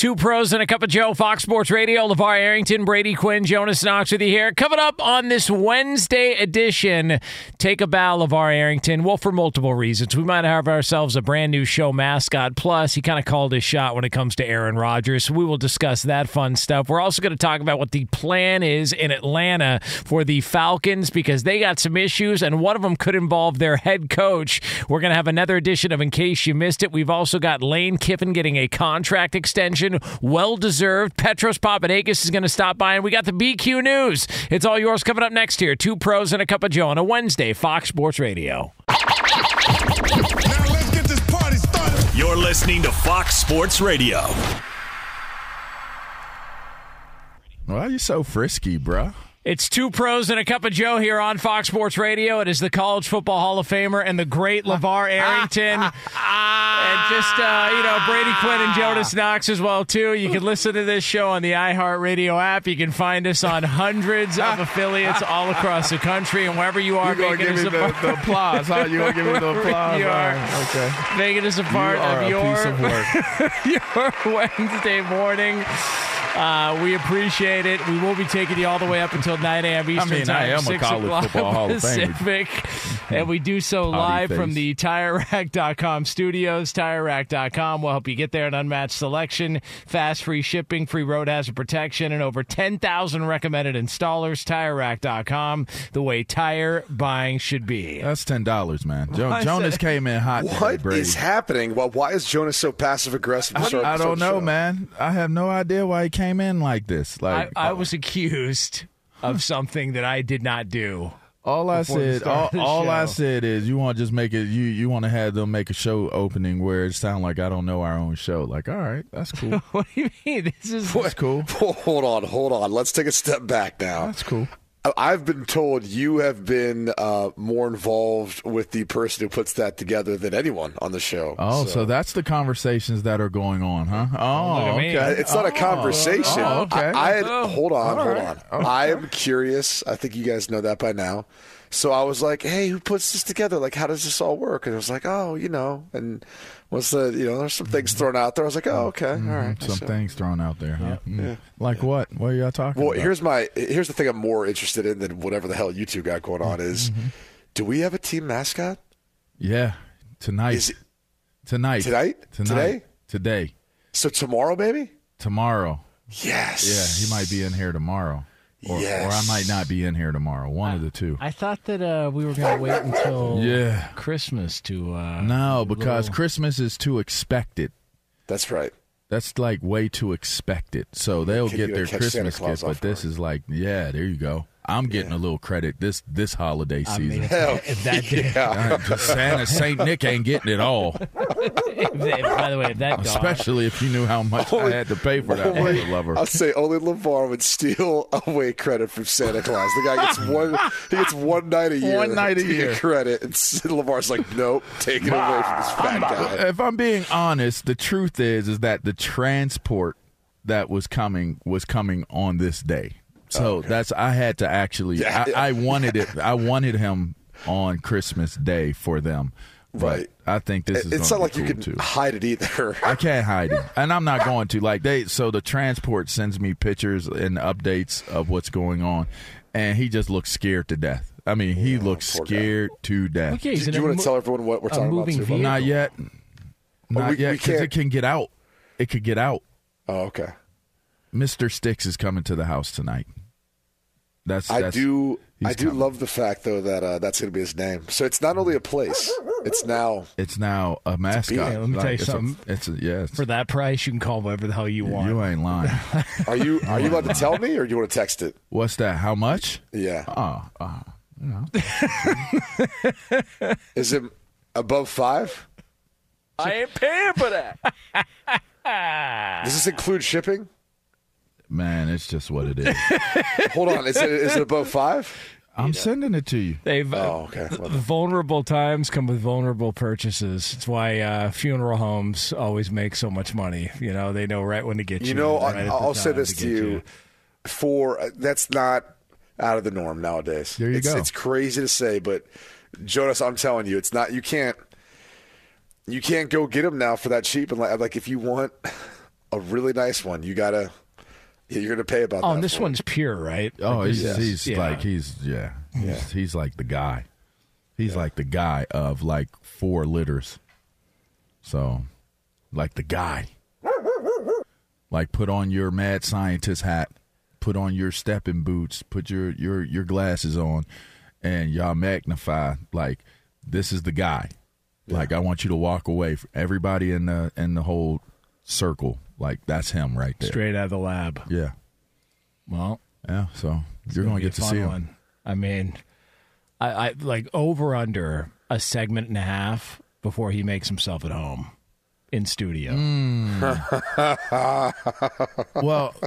Two pros and a cup of Joe, Fox Sports Radio. LaVar Arrington, Brady Quinn, Jonas Knox with you here. Coming up on this Wednesday edition, take a bow, LaVar Arrington. Well, for multiple reasons. We might have ourselves a brand new show mascot. Plus, he kind of called his shot when it comes to Aaron Rodgers. We will discuss that fun stuff. We're also going to talk about what the plan is in Atlanta for the Falcons because they got some issues, and one of them could involve their head coach. We're going to have another edition of In Case You Missed It. We've also got Lane Kiffin getting a contract extension well deserved. Petros Papadakis is going to stop by, and we got the BQ News. It's all yours coming up next here. Two pros and a cup of Joe on a Wednesday, Fox Sports Radio. Let's get this party started. You're listening to Fox Sports Radio. Why are you so frisky, bruh? It's two pros and a cup of Joe here on Fox Sports Radio. It is the College Football Hall of Famer and the great LaVar Arrington. and just, uh, you know, Brady Quinn and Jonas Knox as well, too. You can listen to this show on the iHeartRadio app. You can find us on hundreds of affiliates all across the country. And wherever you are, You gonna making give us a the, part- the applause? Huh? You gonna give me the applause? You are. right, okay. making us a part you of a your, piece of your Wednesday morning. Uh, we appreciate it. We will be taking you all the way up until 9 a.m. Eastern mean, I time, am a 6 college o'clock football Hall of Pacific. and we do so live from face. the TireRack.com studios. TireRack.com will help you get there an unmatched selection, fast free shipping, free road hazard protection, and over 10,000 recommended installers. TireRack.com, the way tire buying should be. That's ten dollars, man. Jo- Jonas said- came in hot. today, What Brady. is happening? Well, why is Jonas so passive aggressive? to start- I don't know, show? man. I have no idea why he came in like this. Like I uh, was accused of something that I did not do. all I said, all, all I said is you want to just make it. You you want to have them make a show opening where it sound like I don't know our own show. Like, all right, that's cool. What do you mean? This is that's cool. Hold on, hold on. Let's take a step back now. That's cool. I- I've been told you have been uh, more involved with the person who puts that together than anyone on the show. Oh, so, that's the conversations that are going on, huh? Oh, look okay. It's not a conversation. Oh, okay. I, I had, hold on, hold right. on. I am curious. I think you guys know that by now. So I was like, "Hey, who puts this together? Like, how does this all work?" And I was like, "Oh, you know." And what's the, you know, there's some things thrown out there. I was like, "Oh, okay, all right." Mm-hmm. Some things thrown out there, huh? Mm. Like what? What are y'all talking Well, about? here's my here's the thing I'm more interested in than whatever the hell you two got going on is. Mm-hmm. Do we have a team mascot yeah, tonight. Is it- tonight. Tonight? Tonight. Today? Today. so tomorrow? Maybe. Tomorrow. Yes. Yeah, he might be in here tomorrow. Or, Yes. or I might not be in here tomorrow. One of the two. I thought that uh, we were going to wait until Yeah. Christmas to. Uh, No, because little- Christmas is too expected. That's right. That's like way too expected. So they'll Can get their Christmas gift, but this is like, yeah, there you go. I'm getting a little credit this this holiday I season. mean, if, Hell, if that did, yeah. Just Santa Saint Nick ain't getting it all, if that- by the way, if that gone, especially if you knew how much I had to pay for that Only- lover. I'll say only LaVar would steal away credit from Santa Claus. The guy gets one. He gets one night a year. One night a year. credit, and LaVar's like, nope, take it away from this fat guy. If I'm being honest, the truth is is that the transport that was coming was coming on this day. So that's I had to actually Yeah. I, I wanted it I wanted him on Christmas Day for them. But Right. I think this is. it's gonna not be like you can too. hide it either. I can't hide it, and I'm not going to. Like they, so the transport sends me pictures and updates of what's going on, and he just looks scared to death. I mean, he looks poor guy. scared to death. Okay, he's Do you a want mo- to tell everyone what we're talking about? moving too, Not yet. Oh, not we- yet, because it can get out. It could get out. Oh, okay. Mr. Sticks is coming to the house tonight. That's, I that's do. I do coming. love the fact though that uh, that's going to be his name. So it's not only a place; it's now. It's now a mascot. Hey, let me tell you it's something. A, it's a, yeah. It's, For that price, you can call whatever the hell you want. you ain't lying. Are you Are you allowed to tell me, or do you want to text it? What's that? How much? Yeah. Oh, oh, you know. Is it above five? I ain't paying for that. Does this include shipping? Man, it's just what it is. Hold on. Is it Is it above five? I'm sending it to you. They've Oh, okay. the vulnerable times come with vulnerable purchases. It's why uh, funeral homes always make so much money. You know, they know right when to get you. You know, right I, at the I'll say this to get you: for uh, that's not out of the norm nowadays. There you it's, go. It's crazy to say, but Jonas, I'm telling you, it's not. You can't. You can't go get them now for that cheap. And like, like if you want a really nice one, you gotta. Yeah, You're gonna pay about. Oh, that and this for it. one's pure, right? Oh, he's, this is- he's yeah. like he's yeah, He's, he's like the guy. He's like the guy of like four litters. So, like the guy. Like put on your mad scientist hat, put on your stepping boots, put your your your glasses on, and y'all magnify like this is the guy. Like I want you to walk away. Everybody in the in the whole circle, like that's him right there. straight out of the lab. Yeah, Well, yeah. So you're be a get to see him. one. I mean, I, I like over under a segment and a half before he makes himself at home in studio. Well,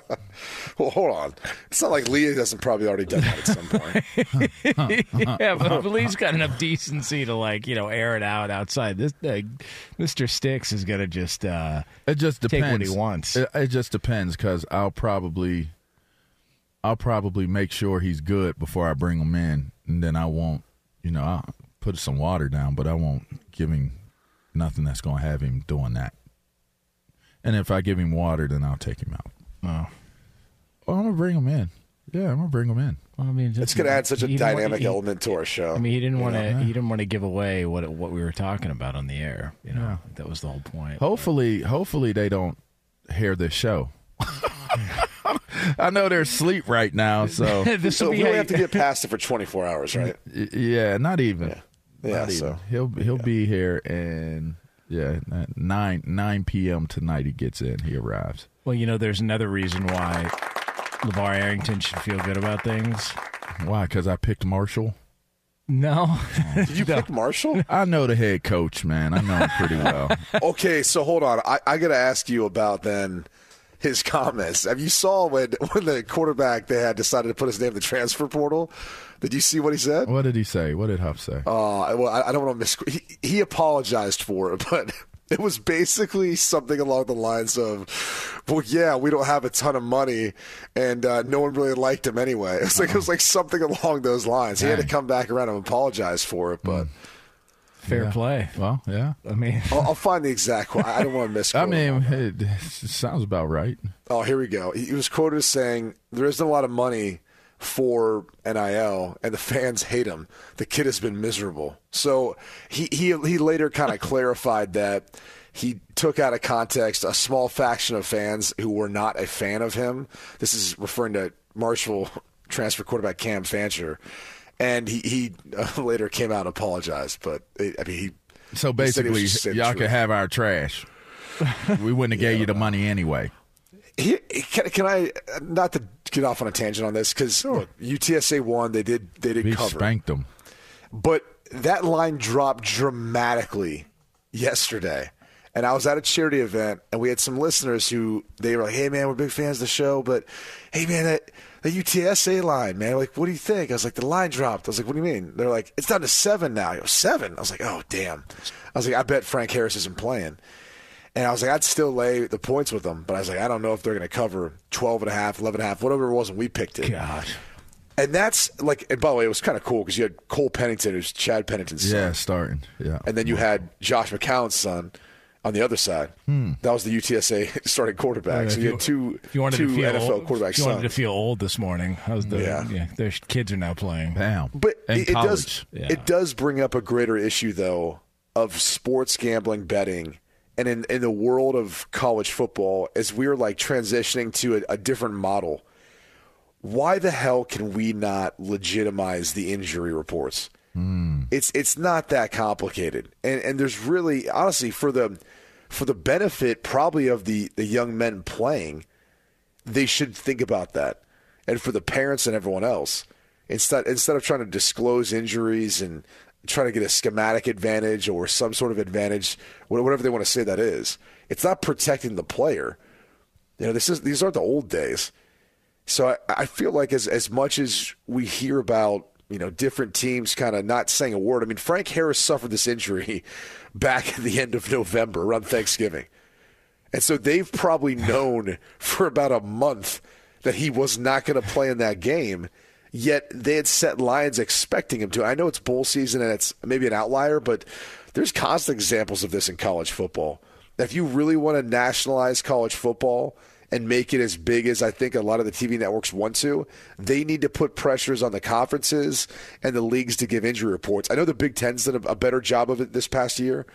Well, hold on. It's not like Leah hasn't probably already done that at some point. yeah, but at least got enough decency to like you know air it out outside. This uh, Mr. Sticks is gonna just uh, It just Take depends. what he wants. It, it just depends because I'll probably, I'll probably make sure he's good before I bring him in, and then I won't, you know, I'll put some water down, but I won't give him nothing that's going to have him doing that. And if I give him water, then I'll take him out. oh, Oh, I'm gonna bring him in. Yeah, I'm gonna bring him in. well, I mean, It's going to add such a he want- dynamic he- element to our show. I mean, he didn't want to. He didn't want to give away what what we were talking about on the air. You know, Yeah. that was the whole point. Hopefully, hopefully they don't hear this show. I know they're asleep right now, so this so will we be only have to get past it for 24 hours, right? yeah, not even. Yeah, Not so he'll he'll be here and yeah, nine nine p.m. tonight he gets in. He arrives. Well, you know, there's another reason why LaVar Arrington should feel good about things. Why? Because I picked Marshall. No, oh. did you pick Marshall? I know the head coach, man. I know him pretty well. okay, so hold on. I, I got to ask you about then his comments. Have you saw when when the quarterback they had decided to put his name in the transfer portal? Did you see what he said? what did he say? What did Huff say? Uh, well, I, I don't want to miss. He, he apologized for it, but it was basically something along the lines of, "Well, yeah, we don't have a ton of money, and uh, no one really liked him anyway." It's like it was like something along those lines. He had to come back around and apologize for it, but fair play. well, yeah. I mean, I'll, I'll find the exact quote. I don't want to miss. I mean, it, it sounds about right. Oh, here we go. He he was quoted as saying, "There isn't a lot of money for NIL, and the fans hate him. The kid has been miserable." So he he he later kind of clarified that he took out of context a small faction of fans who were not a fan of him. This is referring to Marshall transfer quarterback Cam Fancher. And he, he uh, later came out and apologized, but it, I mean, he So He he basically, the y'all can have our trash. we wouldn't have gave you the money anyway. He, can, can I not to get off on a tangent on this because UTSA won. They did they did We cover, spanked them. but that line dropped dramatically yesterday. And I was at a charity event, and we had some listeners who they were like, "Hey man, we're big fans of the show, but hey man, that the UTSA line, man, like, what do you think?" I was like, "The line dropped." I was like, "What do you mean?" They're like, "It's down to seven now." Go, seven. I was like, "Oh damn." I was like, "I bet Frank Harris isn't playing." And I was like, I'd still lay the points with them, but I was like, I don't know if they're going to cover 12 and a half, 11 and a half, whatever it was and we picked it. gosh, And that's like, and by the way, it was kind of cool because you had Cole Pennington, who's Chad Pennington's son. Yeah, starting. Yeah. And then you had Josh McCown's son on the other side. Hmm. That was the UTSA starting quarterback. so If you had two, you wanted two to feel NFL old, quarterbacks. if you wanted to feel old this morning. How's the Yeah. yeah? their kids are now playing. Bam. But and it, it college. does Yeah. it does bring up a greater issue though of sports gambling betting and in, in the world of college football as we're like transitioning to a, a different model. Why the hell can we not legitimize the injury reports? Hmm. It's it's not that complicated. And and there's really honestly for the for the benefit probably of the, the young men playing, they should think about that. And for the parents and everyone else, instead instead of trying to disclose injuries and trying to get a schematic advantage or some sort of advantage, whatever they want to say that is, it's not protecting the player. You know, this is these aren't the old days. So I, I feel like as as much as we hear about you know different teams kind of not saying a word. I mean, Frank Harris suffered this injury back at the end of November around Thanksgiving, and so they've probably known for about a month that he was not going to play in that game. Yet they had set lines expecting him to. I know it's bowl season and it's maybe an outlier, but there's constant examples of this in college football. If you really want to nationalize college football and make it as big as I think a lot of the TV networks want to, they need to put pressures on the conferences and the leagues to give injury reports. I know the Big Ten's done a, a better job of it this past year,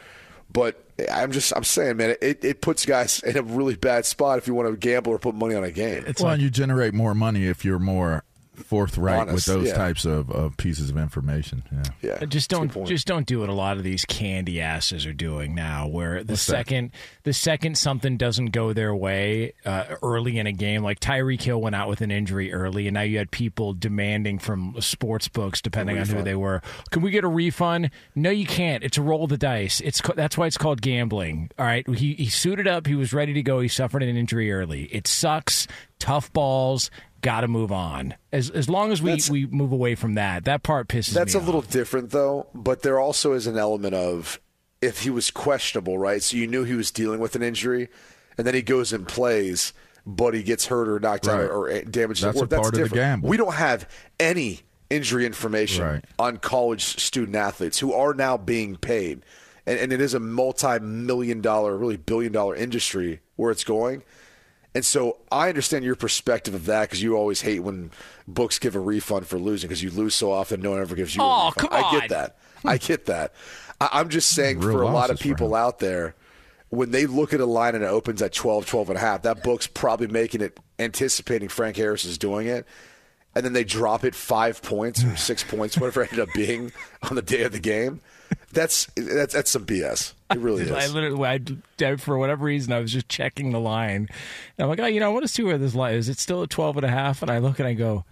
but I'm just I'm saying, man, it, it puts guys in a really bad spot if you want to gamble or put money on a game. well, and you generate more money if you're more forthright Honest, with those yeah. types of, of pieces of information. Yeah. yeah, Just that's a good don't just don't do what a lot of these candy asses are doing now. Where the second the second something doesn't go their way uh, early in a game, like Tyreek Hill went out with an injury early, and now you had people demanding from sports books, depending on who they were, can we get a refund? No, you can't. It's a roll of the dice. It's ca- that's why it's called gambling. All right, he he suited up. He was ready to go. He suffered an injury early. It sucks. Tough balls. Got to move on. As as long as we, That's- we move away from that, that part pisses me. That's me a little different, though. But there also is an element of if he was questionable, right? So you knew he was dealing with an injury, and then he goes and plays, but he gets hurt or knocked out or, eh, or damages That's the a. That's part of the different. gamble. We don't have any injury information Right. on college student athletes who are now being paid, and, and it is a multi-million dollar, really billion dollar industry where it's going. And so I understand your perspective of that because you always hate when books give a refund for losing because you lose so often, no one ever gives you. Oh, a refund. come I get that. I get that. I, I'm just saying Real for a lot of people out there, when they look at a line and it opens at 12, 12 and a half, that book's probably making it anticipating Frank Harris is doing it. And then they drop it five points or six points, whatever it ended up being on the day of the game. That's that's that's some BS. It really is. I literally, I, for whatever reason, I was just checking the line. And I'm like, oh, you know, I want to see where this line is. It's still at 12 and a half? And I look and I go,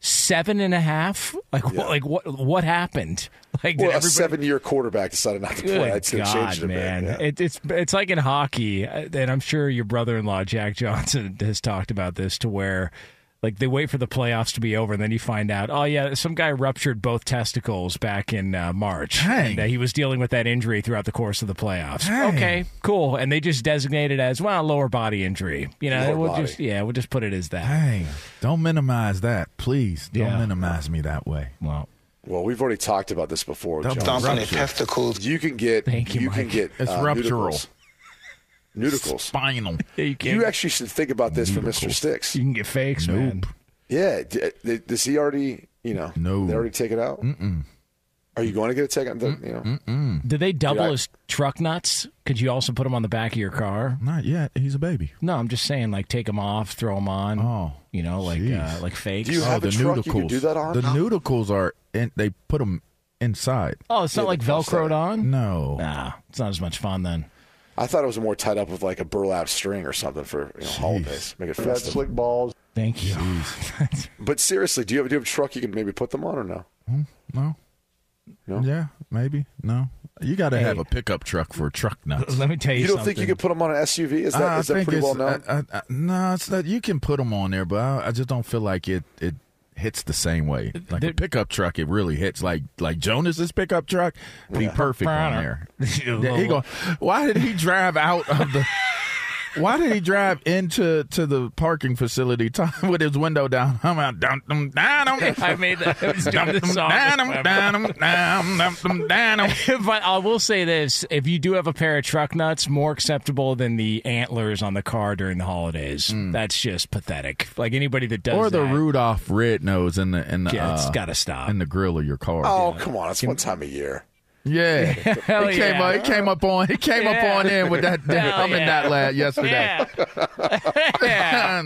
seven and a half? Like, what, like what, what happened? Like, well, a seven-year quarterback decided not to play. Good I'd say God, changed it a bit, man! yeah. It, it's it's like in hockey, uh, and I'm sure your brother-in-law Jack Johnson has talked about this to where. Like they wait for the playoffs to be over, and then you find out, oh yeah, some guy ruptured both testicles back in uh, March, Dang. and uh, he was dealing with that injury throughout the course of the playoffs. Dang. Okay, cool, and they just designate it as well lower body injury. You know, Lower we'll body. just yeah, we'll just put it as that. Hey, don't minimize that, please. Don't Yeah. minimize me that way. Well, Well, we've already talked about this before. Don't John. dump testicles. You can get. Thank you, can Mike. get. It's uh, ruptural. Neuticles. Neuticles. Spinal. yeah, you, can't, You actually should think about this for Mr. Neuticles. Sticks. you can get fakes, man. Yeah. D- d- Does he already? You know. No. They already take it out. Mm-mm. Are you going to get a taken? out? You know. Did they double Dude, I- as truck nuts? Could you also put them on the back of your car? Not yet. He's a baby. No, I'm just saying, like take them off, throw them on. Oh, you know, like uh, like fakes. Do you have oh, a the truck you Neuticles. can do that on? The Neuticles are, in, they put them inside. oh, it's not Yeah, like the velcroed on. No. Nah, it's not as much fun then. I thought it was more tied up with like a burlap string or something for you know, holidays. Make it festive. slick balls. Thank you. But seriously, do you have do you have a truck you can maybe put them on or no? Hmm? No. No? Yeah, maybe. No. You got to Hey. have a pickup truck for truck nuts. Let me tell you, You don't something. think you could put them on an SUV? Is that I is that think pretty well it's- known? I, I, I, no, it's not. You can put them on there, but I, I just don't feel like it. It hits the same way. Like the a pickup truck, it really hits. Like like Jonas's pickup truck, be perfect on there. He go. Why did he drive out of the? Why did he drive into to the parking facility time with his window down? I'm out. Dum, dum, down, dum, I made that. I was doing dum, the dum, song. dum, dum, dum, dum, dum. but I will say this: if you do have a pair of truck nuts, more acceptable than the antlers on the car during the holidays. That's just pathetic. Like anybody that does. Or the that, Rudolph red nose in the in the Yeah, it's uh, gotta stop. in the grill of your car. Oh, come on. It's one time a year. Yeah, Hell he came yeah. up. He came up on. He came Yeah. up on in with that. Hell I'm in that lad yesterday. Yeah, yeah.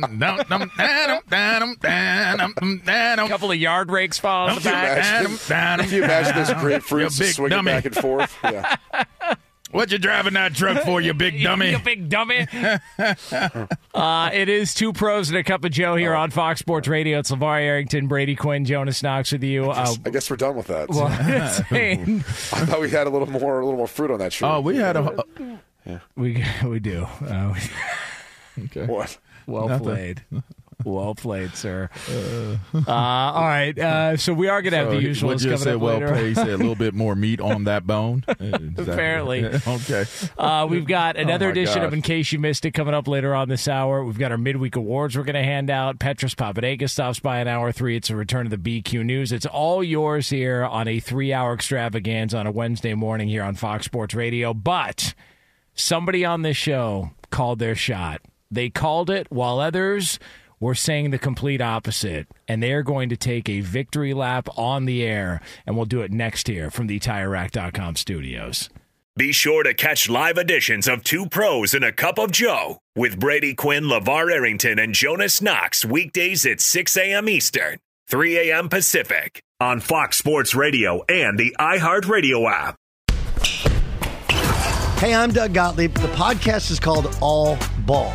Couple of yard rakes fall in the back. Dum, dum, Can you imagine those grapefruits You swinging dummy. back and forth? Yeah. What you driving that truck for, you big dummy? You big dummy. uh, it is two pros and a cup of Joe here on Fox Sports Radio. It's LaVar Arrington, Brady Quinn, Jonas Knox with you. Uh, I guess we're done with that. well, I thought we had a little more, a little more fruit on that tree. Oh, we had a. Yeah. we we do. Uh, Okay. What? well Nothing. played. Well played, sir. Uh, all right. Uh, so we are going to have the usual what'd you say? Well played. A little bit more meat on that bone. Apparently. okay. Uh, we've got another my edition of. In Case You Missed It coming up later on this hour. We've got our midweek awards we're going to hand out. Petros Papadakis stops by in hour three. It's a return of the BQ News. It's all yours here on a three hour extravaganza on a Wednesday morning here on Fox Sports Radio. But somebody on this show called their shot. They called it while others were saying the complete opposite. And they are going to take a victory lap on the air. And we'll do it next here from the TireRack.com studios. Be sure to catch live editions of Two Pros and a Cup of Joe with Brady Quinn, LaVar Arrington, and Jonas Knox weekdays at 6 a.m. Eastern, 3 a.m. Pacific on Fox Sports Radio and the iHeartRadio app. Hey, I'm Doug Gottlieb. The podcast is called All Ball.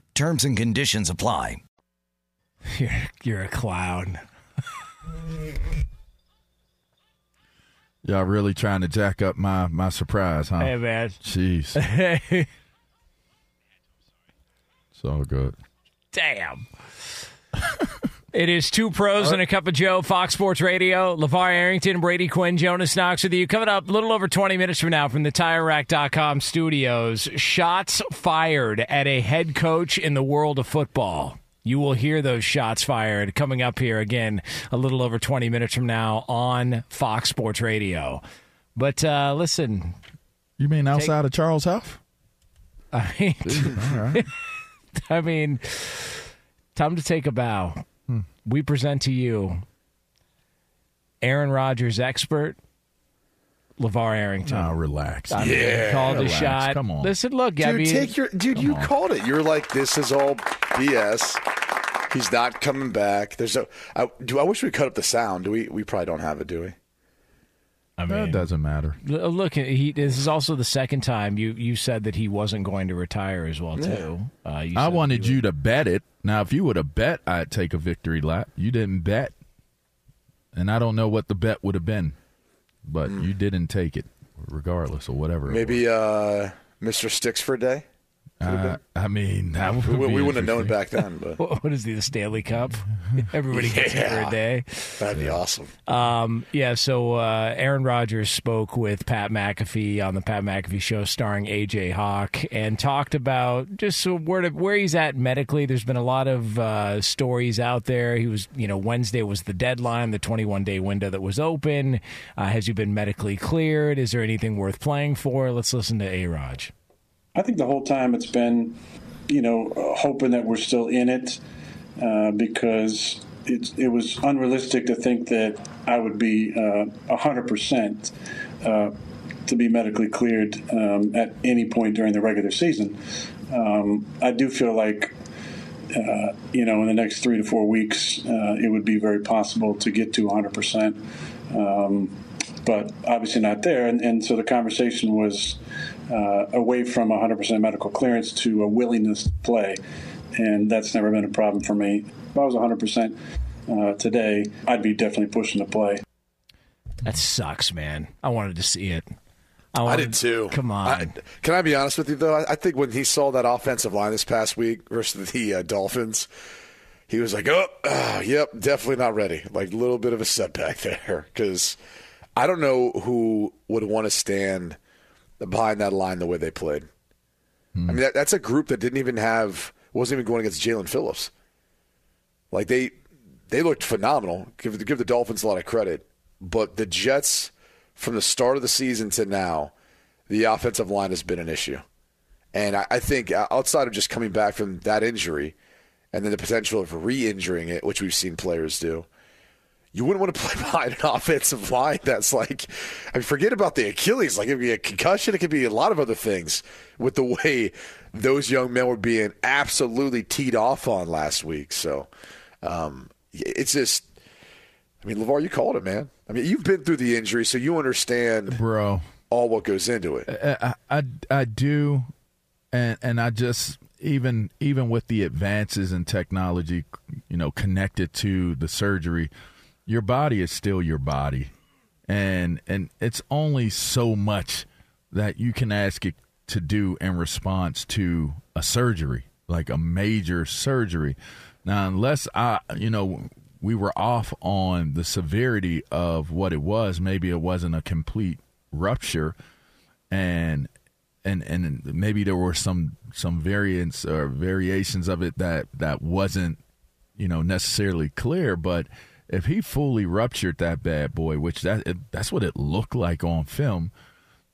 Terms and conditions apply. You're, you're a clown. Y'all really trying to jack up my my surprise, huh? Hey, man. Jeez, Hey, it's all good. damn. It is two pros and a cup of Joe, Fox Sports Radio. LaVar Arrington, Brady Quinn, Jonas Knox with you. Coming up a little over 20 minutes from now from the TireRack.com studios. Shots fired at a head coach in the world of football. You will hear those shots fired coming up here again a little over 20 minutes from now on Fox Sports Radio. But uh, listen, You mean outside of Charles Huff? I mean, All right. I mean, time to take a bow. We present to you Aaron Rodgers expert, LaVar Arrington. Now relax. I mean, Yeah, called a relax. shot. Come on. Listen, look, Dude, I mean, take your dude. You called it. You're like, this is all BS. He's not coming back. There's a. I, do I wish we cut up the sound? Do we? We probably don't have it, do we? I That doesn't matter. look, he, this is also the second time you, you said that he wasn't going to retire as well, too. Uh, you I wanted he you to bet it. Now, if you would have bet, I'd take a victory lap. You didn't bet, and I don't know what the bet would have been, but you didn't take it, regardless of whatever. it Maybe uh, Mr. Sticks for a day. Uh, I mean, that would We, be we wouldn't have known back then, but What what is the, the Stanley Cup? Everybody gets it for a day. that'd be awesome. Um, yeah, so uh, Aaron Rodgers spoke with Pat McAfee on the Pat McAfee show starring AJ Hawk and talked about just so where, to, where he's at medically. There's been a lot of uh, stories out there. He was, you know, Wednesday was the deadline, the 21 day window that was open. Uh, has he been medically cleared? Is there anything worth playing for? Let's listen to A Raj. I think the whole time it's been, you know, uh, hoping that we're still in it uh, because it, it was unrealistic to think that I would be uh, 100% uh, to be medically cleared um, at any point during the regular season. Um, I do feel like uh, you know, in the next three to four weeks, uh, it would be very possible to get to 100%. Um, but obviously not there. And, and so the conversation was uh, away from 100% medical clearance to a willingness to play. And that's never been a problem for me. If I was 100% uh, today, I'd be definitely pushing to play. That sucks, man. I wanted to see it. I wanted- did too. Come on. I, can I be honest with you though? I, I think when he saw that offensive line this past week versus the uh, Dolphins, he was like, "Oh, ah, yep, definitely not ready." Like a little bit of a setback there because I don't know who would want to stand behind that line the way they played. Hmm. I mean, that, that's a group that didn't even have wasn't even going against Jaelan Phillips. Like they they looked phenomenal. Give give the Dolphins a lot of credit, but the Jets from the start of the season to now, the offensive line has been an issue. And I, I think uh, outside of just coming back from that injury and then the potential of re injuring it, which we've seen players do, you wouldn't want to play behind an offensive line that's like, I mean, forget about the Achilles. Like, it could be a concussion, it could be a lot of other things with the way those young men were being absolutely teed off on last week. So um, it's just, I mean, LaVar, you called it, man. I mean, you've been through the injury, so you understand bro. all what goes into it. I, I I do, and and I just even even with the advances in technology, you know, connected to the surgery, your body is still your body, and and it's only so much that you can ask it to do in response to a surgery, like a major surgery. Now, unless I, you know, we were off on the severity of what it was, maybe it wasn't a complete rupture and and and maybe there were some some variants or variations of it that that wasn't you know necessarily clear but if he fully ruptured that bad boy which that that's what it looked like on film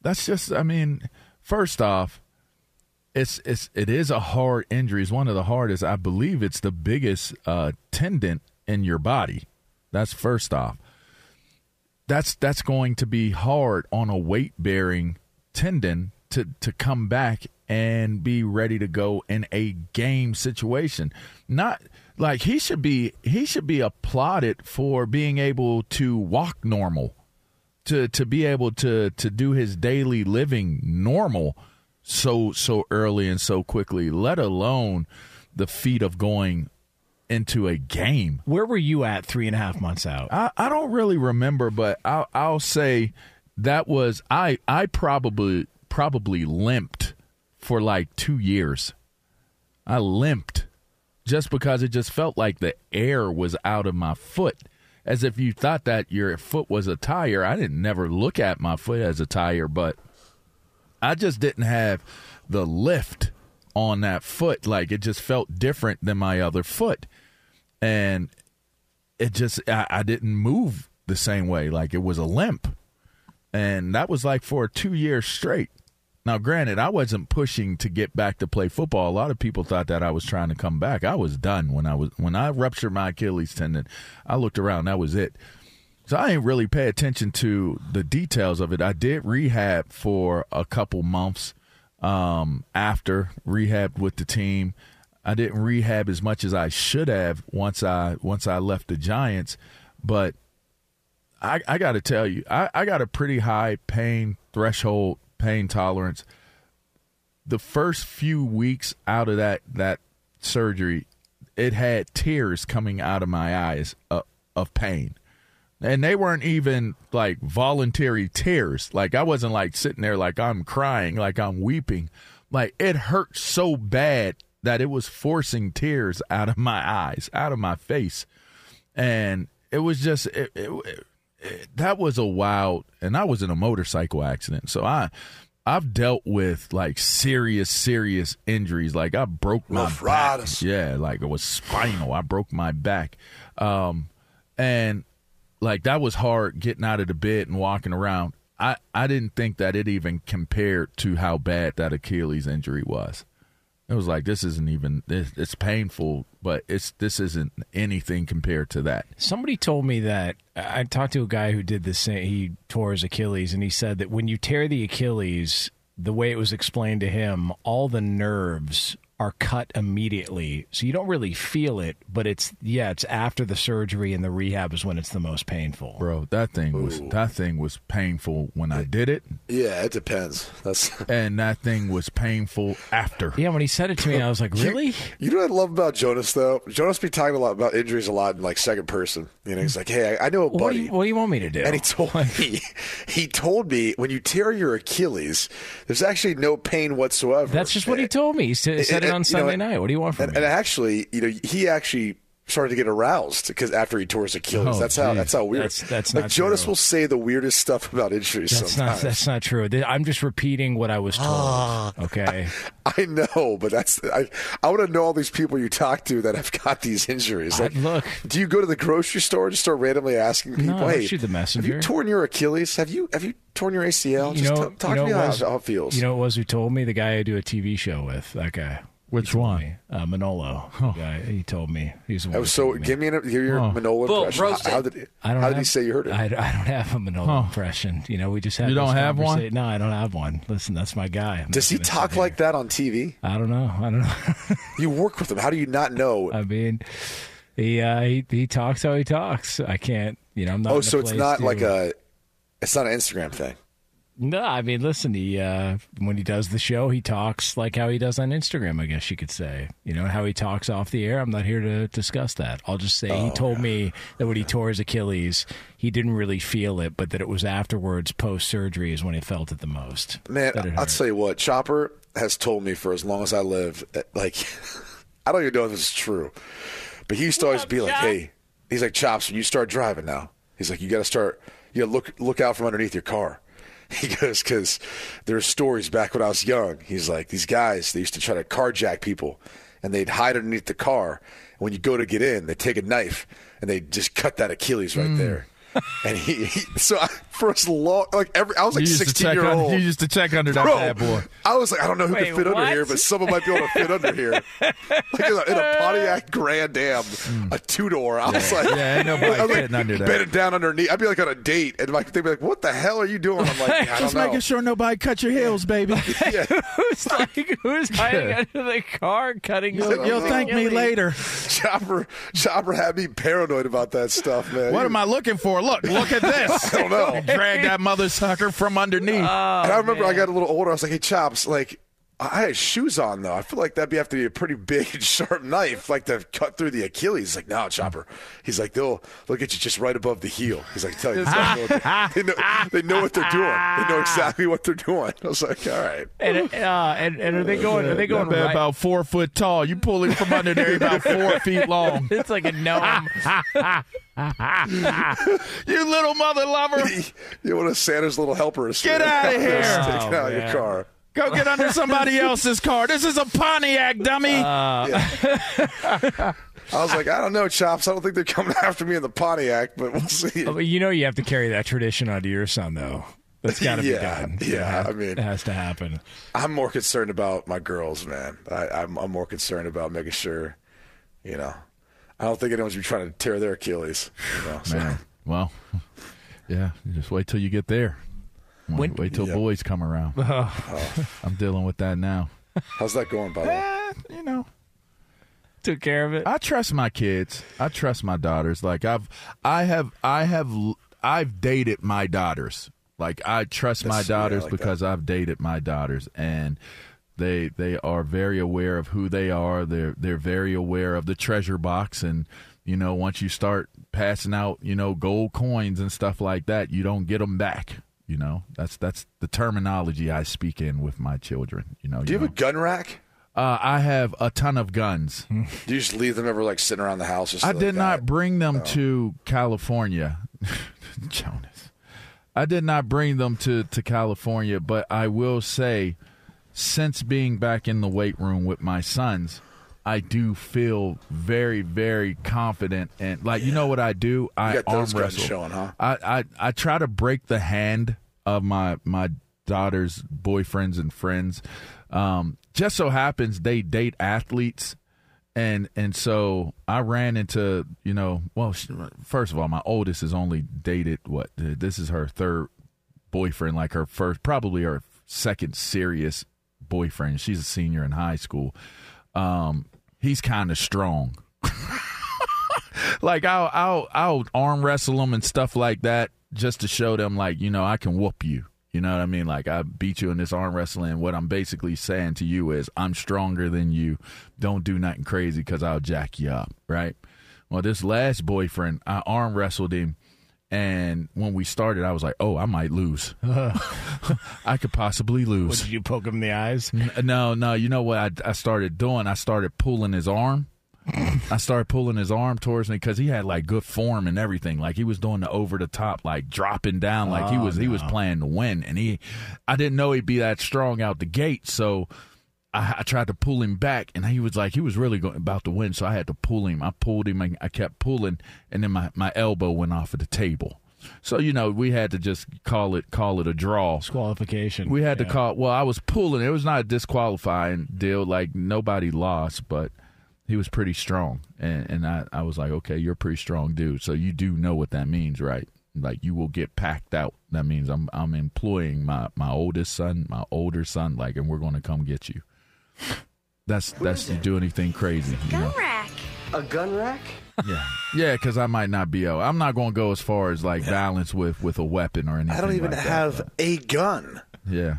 that's just i mean first off it's it's it is a hard injury. It's one of the hardest. I believe it's the biggest uh, tendon in your body. That's first off. That's that's going to be hard on a weight bearing tendon to to come back and be ready to go in a game situation. Not like he should be he should be applauded for being able to walk normal to to be able to to do his daily living normal so so early and so quickly let alone the feat of going into a game Where were you at three and a half months out? I, I don't really remember, but I'll, I'll say that was I I probably probably limped for like two years. I limped just because it just felt like the air was out of my foot, as if you thought that your foot was a tire. I didn't never look at my foot as a tire, but I just didn't have the lift on that foot. Like it just felt different than my other foot. And it just, I, I didn't move the same way. Like it was a limp. And that was like for two years straight. Now, granted, I wasn't pushing to get back to play football. A lot of people thought that I was trying to come back. I was done when I was when I ruptured my Achilles tendon. I looked around, that was it. So I didn't really pay attention to the details of it. I did rehab for a couple months um, after rehab with the team. I didn't rehab as much as I should have once I once I left the Giants, but I, I got to tell you, I, I got a pretty high pain threshold, pain tolerance. The first few weeks out of that that surgery, it had tears coming out of my eyes of, of pain and they weren't even like voluntary tears. Like I wasn't like sitting there like I'm crying, like I'm weeping. Like it hurt so bad that it was forcing tears out of my eyes, out of my face, and it was just it, it- that was a wild. And I was in a motorcycle accident, so I. I've dealt with like serious, serious injuries. Like I broke my back. Yeah, like it was spinal. I broke my back, um, and like that was hard getting out of the bed and walking around. I, I didn't think that it even compared to how bad that Achilles injury was. It was like this isn't even it's painful, but it's this isn't anything compared to that. Somebody told me that I talked to a guy who did the same. He tore his Achilles, and he said that when you tear the Achilles, the way it was explained to him, all the nerves are cut immediately, so you don't really feel it. But it's yeah, it's after the surgery and the rehab is when it's the most painful. Bro, that thing was that thing was painful when I did it, Yeah, it depends. That's and that thing was painful after. Yeah, when he said it to me, I was like, really? You know what I love about Jonas though? Jonas be talking a lot about injuries a lot in like second person. You know, he's like, "Hey, I, I know a What do, buddy." you, what do you want me to do? and he told me, he told me when you tear your Achilles, there's actually no pain whatsoever. That's just what he eh, told me. He said, said it And- on you know, Sunday night. What do you want from and, me? and actually, you know, he actually started to get aroused because after he tore his Achilles, Oh, that's how geez. that's how weird. That's- that's like not Jonas true. will say the weirdest stuff about injuries. That's sometimes. not that's not true. I'm just repeating what I was Ah. told. Okay. I know, but that's I. I want to know all these people you talk to that have got these injuries. I- look. do you go to the grocery store and just start randomly asking people? No, hey, shoot the Have you torn your Achilles? Have you have you torn your ACL? You just know, t- talk you know to me how, was- how it feels. You know what it was who told me? The guy I do a TV show with. That guy. Which one? Uh, Manolo. Oh. Guy. He told me. He's the one That who was so. me. Give me an, give your Oh. Manolo Bull, impression. roast. How did he, I don't how have, did he say you heard it? I, I don't have a Manolo Huh. impression. You know, we just had. You don't have one? No, I don't have one. Listen, that's my guy. I'm Does he gonna talk here. like that on TV? I don't know. I don't know. You work with him. How do you not know? I mean, he, uh, he he talks how he talks. I can't. You know, I'm not. oh, so it's not to- like a. It's not an Instagram thing. No, I mean, listen. He uh, when he does the show, he talks like how he does on Instagram. I guess you could say, you know, how he talks off the air. I'm not here to discuss that. I'll just say Oh, he told me that when he tore his Achilles, he didn't really feel it, but that it was afterwards, post surgery, is when he felt it the most. Man, I'll tell you what. Chopper has told me for as long as I live. Like, I don't even know if this is true, but he used to always be like, "Hey," he's like, "Chops, when you start driving now, he's like, you got to start. You to look look out from underneath your car." He goes, because there there's stories back when I was young. He's like, these guys, they used to try to carjack people and they'd hide underneath the car. When you go to get in, they take a knife and they just cut that Achilles right Mm. there. And he, he so I, for as long. Like every, I was like you used to sixteen check year un- old. you used to check under that bad boy. I was like, I don't know who Wait, can fit under here, but someone might be able to fit under here. Like in a, in a Pontiac Grand Am, a two door. I was like, Hmm. Yeah, ain't nobody I was like under that. Bending down underneath. I'd be like on a date, and like they'd be like, "What the hell are you doing?" I'm like, "I don't Just know." making sure nobody cut your heels, baby. who's like who's hiding Yeah. under the car cutting? You'll, you'll thank me later. Chopper, Chopper had me paranoid about that stuff, man. What am I looking for? Look, look at this. I don't know. Drag that mother sucker from underneath. and I remember I got a little older. I was like, "Hey, Chops, like." I had shoes on though. I feel like that'd be have to be a pretty big and sharp knife, like to cut through the Achilles. He's like, no, Chopper. He's like, they'll they'll get you just right above the heel. He's like, tell you, exactly what they, they know, they know what they're doing. They know exactly what they're doing. I was like, all right. And, uh, and and are they going? Are they going right? about four foot tall. You pull him from under there, he about four feet long. It's like a gnome. You little mother lover. You want a Santa's little helper? Get out of here. Take it Oh, out of your car. Go get under somebody else's car. This is a Pontiac, dummy. Uh, I was like, I don't know, Chops. I don't think they're coming after me in the Pontiac, but we'll see. Oh, but you know you have to carry that tradition onto your son, though. That's got to be Yeah, done. yeah, I mean- it has to happen. I'm more concerned about my girls, man. I, I'm, I'm more concerned about making sure, you know, I don't think anyone's be trying to tear their Achilles. You know, so. Man, well, yeah. Just wait till you get there. Wait, When- wait till Yep. boys come around. I'm dealing with that now. How's that going, by the way? Eh, you know, Took care of it. I trust my kids. I trust my daughters. Like I've, I have, I have, I've dated my daughters. Like I trust my That's- yeah, daughters like because I've dated my daughters, and they they are very aware of who they are. They're they're very aware of the treasure box, and you know once you start passing out, you know gold coins and stuff like that, you don't get them back. You know that's that's the terminology I speak in with my children. You know. Do you have know. a gun rack? Uh, I have a ton of guns. Do you just leave them ever like sitting around the house? I like did that? not bring Oh. them to California, Jonas. I did not bring them to, to California, but I will say, since being back in the weight room with my sons, I do feel very, very confident. And like, you know what I do? I arm wrestle. showing, huh? I, I I try to break the hand of my my daughter's boyfriends and friends. Um, just so happens they date athletes, and and so I ran into you know well first of all my oldest has only dated what this is her third boyfriend like her first probably her second serious boyfriend she's a senior in high school um he's kind of strong like I'll I'll I'll arm wrestle them and stuff like that just to show them like you know I can whoop you. You know what I mean? Like I beat you in this arm wrestling. What I'm basically saying to you is I'm stronger than you. Don't do nothing crazy because I'll jack you up, right? Well, this last boyfriend, I arm wrestled him, and when we started, I was like, "Oh, I might lose. I could possibly lose." What, did you poke him in the eyes? N- No, no. You know what I, I started doing? I started pulling his arm. I started pulling his arm towards me because he had like good form and everything. Like he was doing the over the top, like dropping down, like he oh, was he was playing to win. And he, I didn't know he'd be that strong out the gate, so I, I tried to pull him back, and he was like he was really going, about to win. So I had to pull him. I pulled him, and I kept pulling, and then my my elbow went off of the table. So you know we had to just call it call it a draw. Disqualification. We had Yeah. to call. Well, I was pulling. It was not a disqualifying deal. Like nobody lost, but he was pretty strong, and and I I was like, okay, you're a pretty strong dude. So you do know what that means, right? Like you will get packed out. That means I'm I'm employing my my oldest son, my older son, like, and we're going to come get you. That's that's you do anything crazy, you know? rack. A gun rack? Yeah, yeah, because I might not be. able I'm not going to go as far as like violence with with a weapon or anything. I don't even like that, have but- a gun. yeah.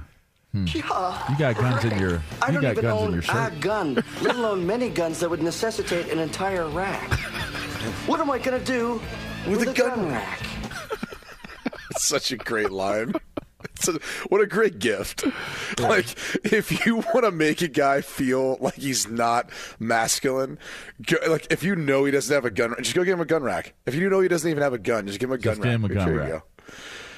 Hmm. Yeah. You got guns in your. I You don't got even guns in own your a shirt. gun, let alone many guns that would necessitate an entire rack. What am I gonna do With with, a a gun gun rack? It's such a great line. A, what a great gift. Like, if you want to make a guy feel like he's not masculine, go, like, if you know he doesn't have a gun, just go give him a gun rack. If you know he doesn't even have a gun, just give him a gun Just rack. give him a gun rack. go.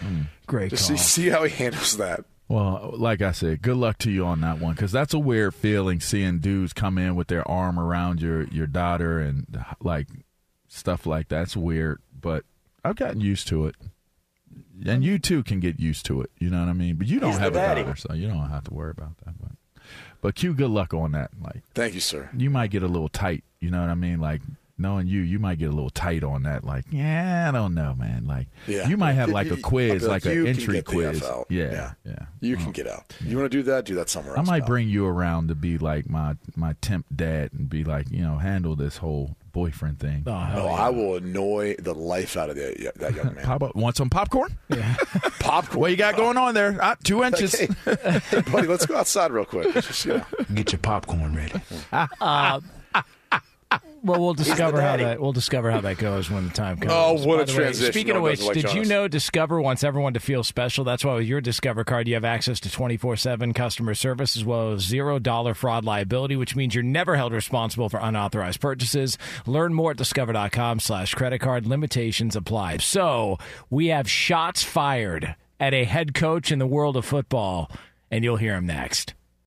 Hmm. Great Just call. see, see how he handles that. Well, like I said, good luck to you on that one because that's a weird feeling seeing dudes come in with their arm around your your daughter and like stuff like that's weird. But I've gotten used to it. And you too can get used to it. You know what I mean? But you don't He's have a daughter, so you don't have to worry about that. But but Q, good luck on that. Like Thank you, sir. you might get a little tight. You know what I mean? Like knowing you, you might get a little tight on that. Like yeah, I don't know, man. Like Yeah. you might have like a quiz, be like, an entry quiz. Yeah, Yeah. yeah. You can oh, get out. You want to do that? Do that somewhere I might pal. bring you around to be like my my temp dad and be like, you know, handle this whole boyfriend thing. Oh, No, yeah. I will annoy the life out of that, that young man. Pop up, want some popcorn? Yeah. Popcorn. What you got going on there? Ah, two inches. Hey, hey, buddy, let's go outside real quick. Just, you know. Get your popcorn ready. Well, we'll discover how that we'll discover how that goes when the time oh, comes. Oh, what By a the way, transition. speaking No of which, does it like did you know Discover wants everyone to feel special? That's why with your Discover card, you have access to twenty four seven customer service as well as zero dollar fraud liability, which means you're never held responsible for unauthorized purchases. Learn more at discover.com/slash credit card. Limitations apply. So we have shots fired at a head coach in the world of football, and you'll hear him next.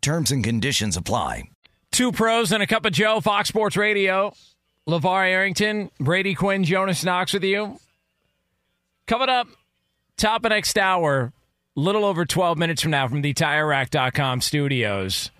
Terms and conditions apply. Two pros and a cup of Joe, Fox Sports Radio. LaVar Arrington, Brady Quinn, Jonas Knox with you. Coming up, top of next hour, little over 12 minutes from now from the TireRack.com studios.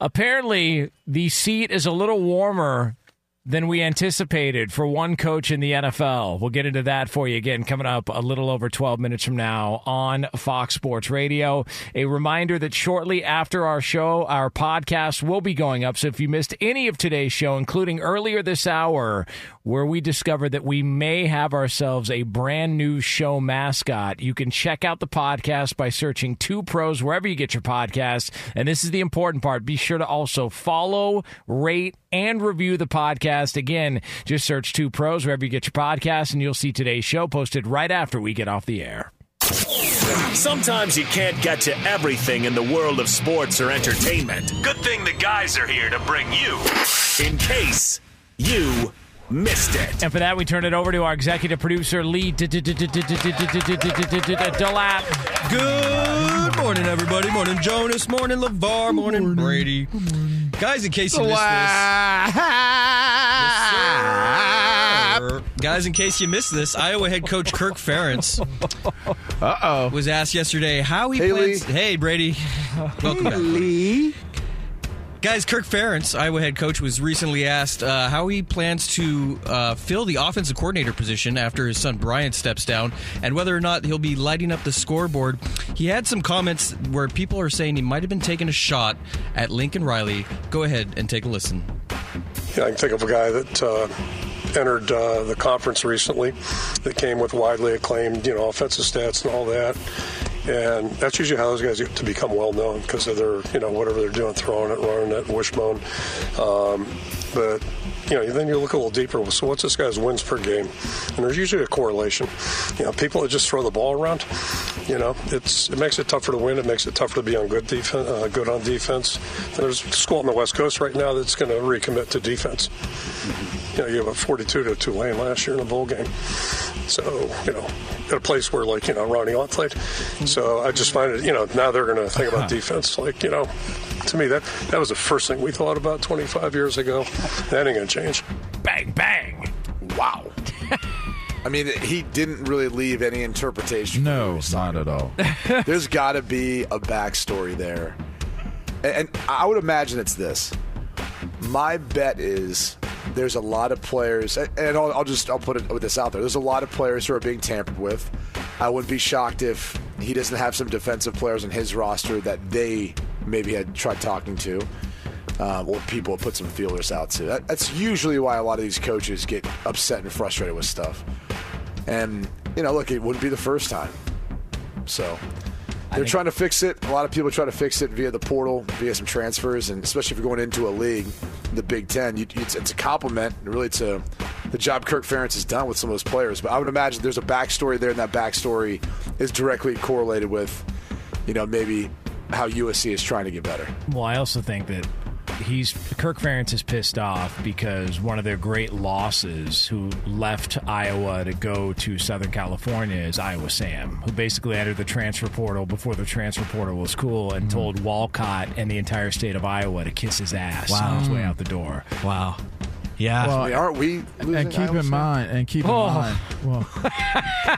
Apparently, the seat is a little warmer than we anticipated for one coach in the NFL. We'll get into that for you again coming up a little over 12 minutes from now on Fox Sports Radio. A reminder that shortly after our show, our podcast will be going up. So if you missed any of today's show, including earlier this hour, where we discovered that we may have ourselves a brand new show mascot, you can check out the podcast by searching Two Pros wherever you get your podcasts. And this is the important part. Be sure to also follow, rate, and review the podcast podcast. Again, just search Two Pros wherever you get your podcast, and you'll see today's show posted right after we get off the air. Sometimes you can't get to everything in the world of sports or entertainment. Good thing the guys are here to bring you in case you missed it. And for that, we turn it over to our executive producer, Lee Delap. Good morning, everybody. Morning, Jonas. Morning, LaVar. Morning, Brady. Guys, in case you missed this. Yes. Guys, in case you missed this, Iowa head coach Kirk Ferentz Uh oh. was asked yesterday how he Hey, plans. Hey, Brady. Welcome back. Lee. Guys, Kirk Ferentz, Iowa head coach, was recently asked uh, how he plans to uh, fill the offensive coordinator position after his son Brian steps down and whether or not he'll be lighting up the scoreboard. He had some comments where people are saying he might have been taking a shot at Lincoln Riley. Go ahead and take a listen. Yeah, I can think of a guy that uh, entered uh, the conference recently that came with widely acclaimed, you know, offensive stats and all that. And that's usually how those guys get to become well known because of their, you know, whatever they're doing, throwing it, running it, wishbone. Um, but you know, then you look a little deeper. So what's this guy's wins per game? And there's usually a correlation. You know, people that just throw the ball around, you know, it's it makes it tougher to win. It makes it tougher to be on good defense, uh, good on defense. There's a school on the West Coast right now that's going to recommit to defense. You know, you have a 42 to Tulane last year in a bowl game. So, you know, at a place where like, you know, Ronnie Lott played. So I just find it, you know, now they're going to think about defense. Like, you know, to me, that, that was the first thing we thought about 25 years ago. That ain't going to change. Bang, bang. Wow. I mean, he didn't really leave any interpretation. No, not at all. There's got to be a backstory there. And, and I would imagine it's this. My bet is there's a lot of players, and I'll, I'll just I'll put it this out there. There's a lot of players who are being tampered with. I wouldn't be shocked if he doesn't have some defensive players on his roster that they maybe had tried talking to, um, or people put some feelers out to. That, that's usually why a lot of these coaches get upset and frustrated with stuff. And you know, look, it wouldn't be the first time. So they're trying to fix it. A lot of people try to fix it via the portal, via some transfers, and especially if you're going into a league, the Big Ten, you, it's, it's a compliment, really, to the job Kirk Ferentz has done with some of those players. But I would imagine there's a backstory there, and that backstory is directly correlated with, you know, maybe how USC is trying to get better. Well, I also think that he's Kirk Ferentz is pissed off because one of their great losses, who left Iowa to go to Southern California, is Iowa Sam, who basically entered the transfer portal before the transfer portal was cool and mm-hmm. told Walcott and the entire state of Iowa to kiss his ass Wow. on his way out the door. Wow. Yeah. Well, we are we and keep in mind and keep oh. in mind. Well,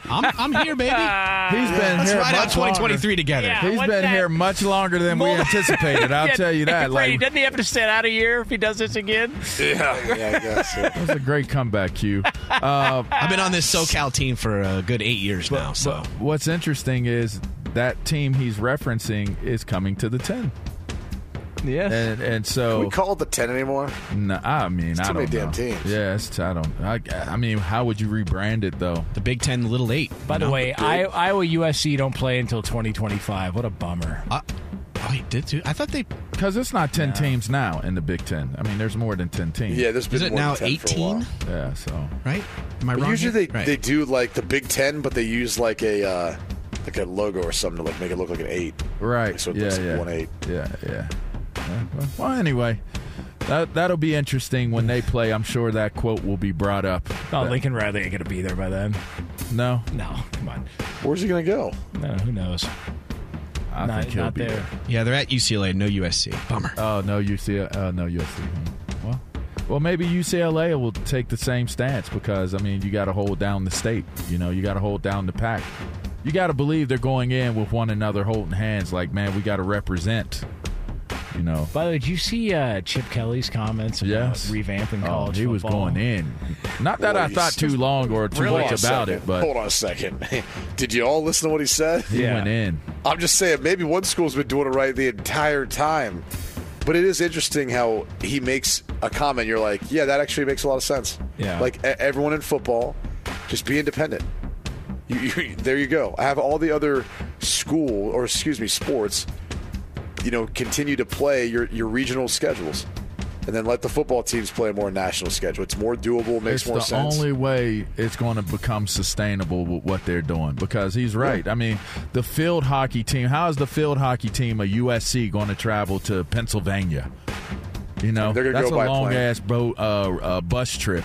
I'm, I'm, here, baby. He's been here ride 2023 longer. together. Yeah, He's been that? here much longer than we anticipated. I'll yeah, tell you that. Like, like, doesn't he have to sit out a year if he does this again? Yeah, yeah, I guess. Yeah. That's a great comeback, Q. Uh, I've been on this SoCal team for a good eight years but, now. So what's interesting is that team he's referencing is coming to the 10. Yeah, and, and so Can we call it the ten anymore. No, I mean it's I too don't many damn teams. Yeah, I don't. I, I mean, how would you rebrand it though? The Big Ten, the Little Eight. By the way, I, Iowa USC don't play until 2025. What a bummer. I, oh, he did too. I thought they. Because it's not ten teams now in the Big Ten. I mean, there's more than ten teams. Yeah, there's been Is it more now 18? Yeah, so Right? Am I wrong? usually here? they, Right. they do like the Big Ten, but they use like a uh, like a logo or something to like make it look like an eight. right. So it yeah, looks like yeah, one eight. yeah, yeah. Yeah, well, well, anyway, that that'll be interesting when they play. I'm sure that quote will be brought up. Oh, That- Lincoln Riley ain't going to be there by then. No, No, come on. Where's he gonna go? No, who knows? I not think he'll not be there. there. Yeah, they're at UCLA, no USC. Bummer. Oh no, UCLA. Uh, no USC. Hmm. Well, well, maybe UCLA will take the same stance because I mean, you got to hold down the state. You know, you got to hold down the pack. You got to believe they're going in with one another holding hands. Like, man, we got to represent. You know. By the way, did you see uh, Chip Kelly's comments about Yes. revamping Oh, college he was going in. Not that I thought too long or too Hold much about second. it, but hold on a second. Did you all listen to what he said? he Yeah. went in. I'm just saying, maybe one school's been doing it right the entire time. But it is interesting how he makes a comment. You're like, yeah, that actually makes a lot of sense. Yeah. Like e- everyone in football, just be independent. You, you, there you go. I have all the other school or excuse me sports. You know, continue to play your your regional schedules. and then let the football teams play a more national schedule. It's more doable, makes it's more sense. It's the only way it's going to become sustainable with what they're doing because he's right. I mean, the field hockey team. How is the field hockey team of USC going to travel to Pennsylvania? You know, They're gonna that's go a long plane. ass boat uh, uh, bus trip.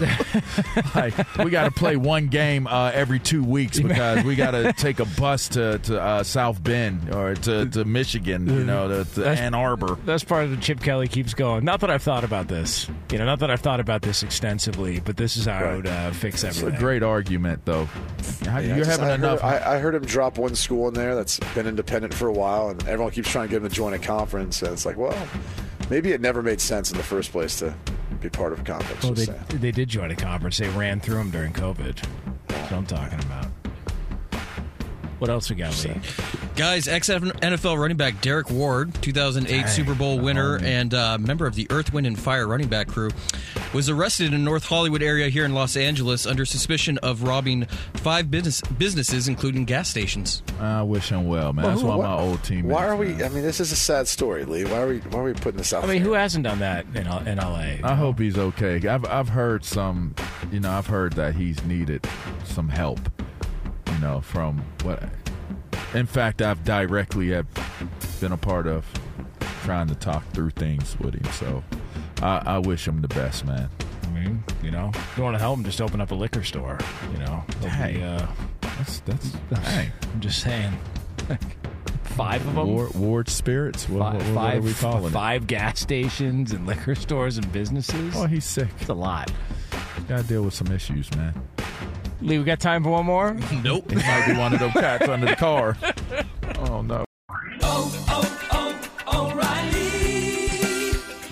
like we got to play one game uh, every two weeks because we got to take a bus to, to uh, South Bend or to, to Michigan, you know, to, to Ann Arbor. That's part of the Chip Kelly keeps going. Not that I've thought about this, you know, not that I've thought about this extensively, but this is how I would uh, fix It's everything. a great argument, though. How, Yeah, you're just- having I enough. Heard, I, I heard him drop one school in there that's been independent for a while, and everyone keeps trying to get him to join a conference. And it's like, well, maybe it never made sense in the first place to be part of a conference. Well, they, they did join a conference. They ran through them during COVID. That's what I'm talking about. What else we got, Lee? Guys, ex NFL running back Derrick Ward, 2008 Dang. Super Bowl winner and uh, member of the Earth, Wind, and Fire running back crew, was arrested in North Hollywood area here in Los Angeles under suspicion of robbing five business, businesses, including gas stations. I wish him well, man. Well, That's who- one of why- my old team. Why are we? I mean, this is a sad story, Lee. Why are we? Why are we putting this out? I mean, who hasn't done that in, in LA? I hope he's okay. I've I've heard some, you know, I've heard that he's needed some help, you know, from what. In fact, I've directly have been a part of trying to talk through things with him. So I, I wish him the best, man. I mean, you know, if you want to help him, just open up a liquor store. You know, He'll Dang. be, uh, That's that's dang. I'm just saying. Five of them. Ward, Ward Spirits. What, Fi- what, what five, are we calling it? five gas stations and liquor stores and businesses. Oh, he's sick. It's a lot. Got to deal with some issues, man. Lee, we got time for one more? Nope. He might be one of those cats under the car. Oh no.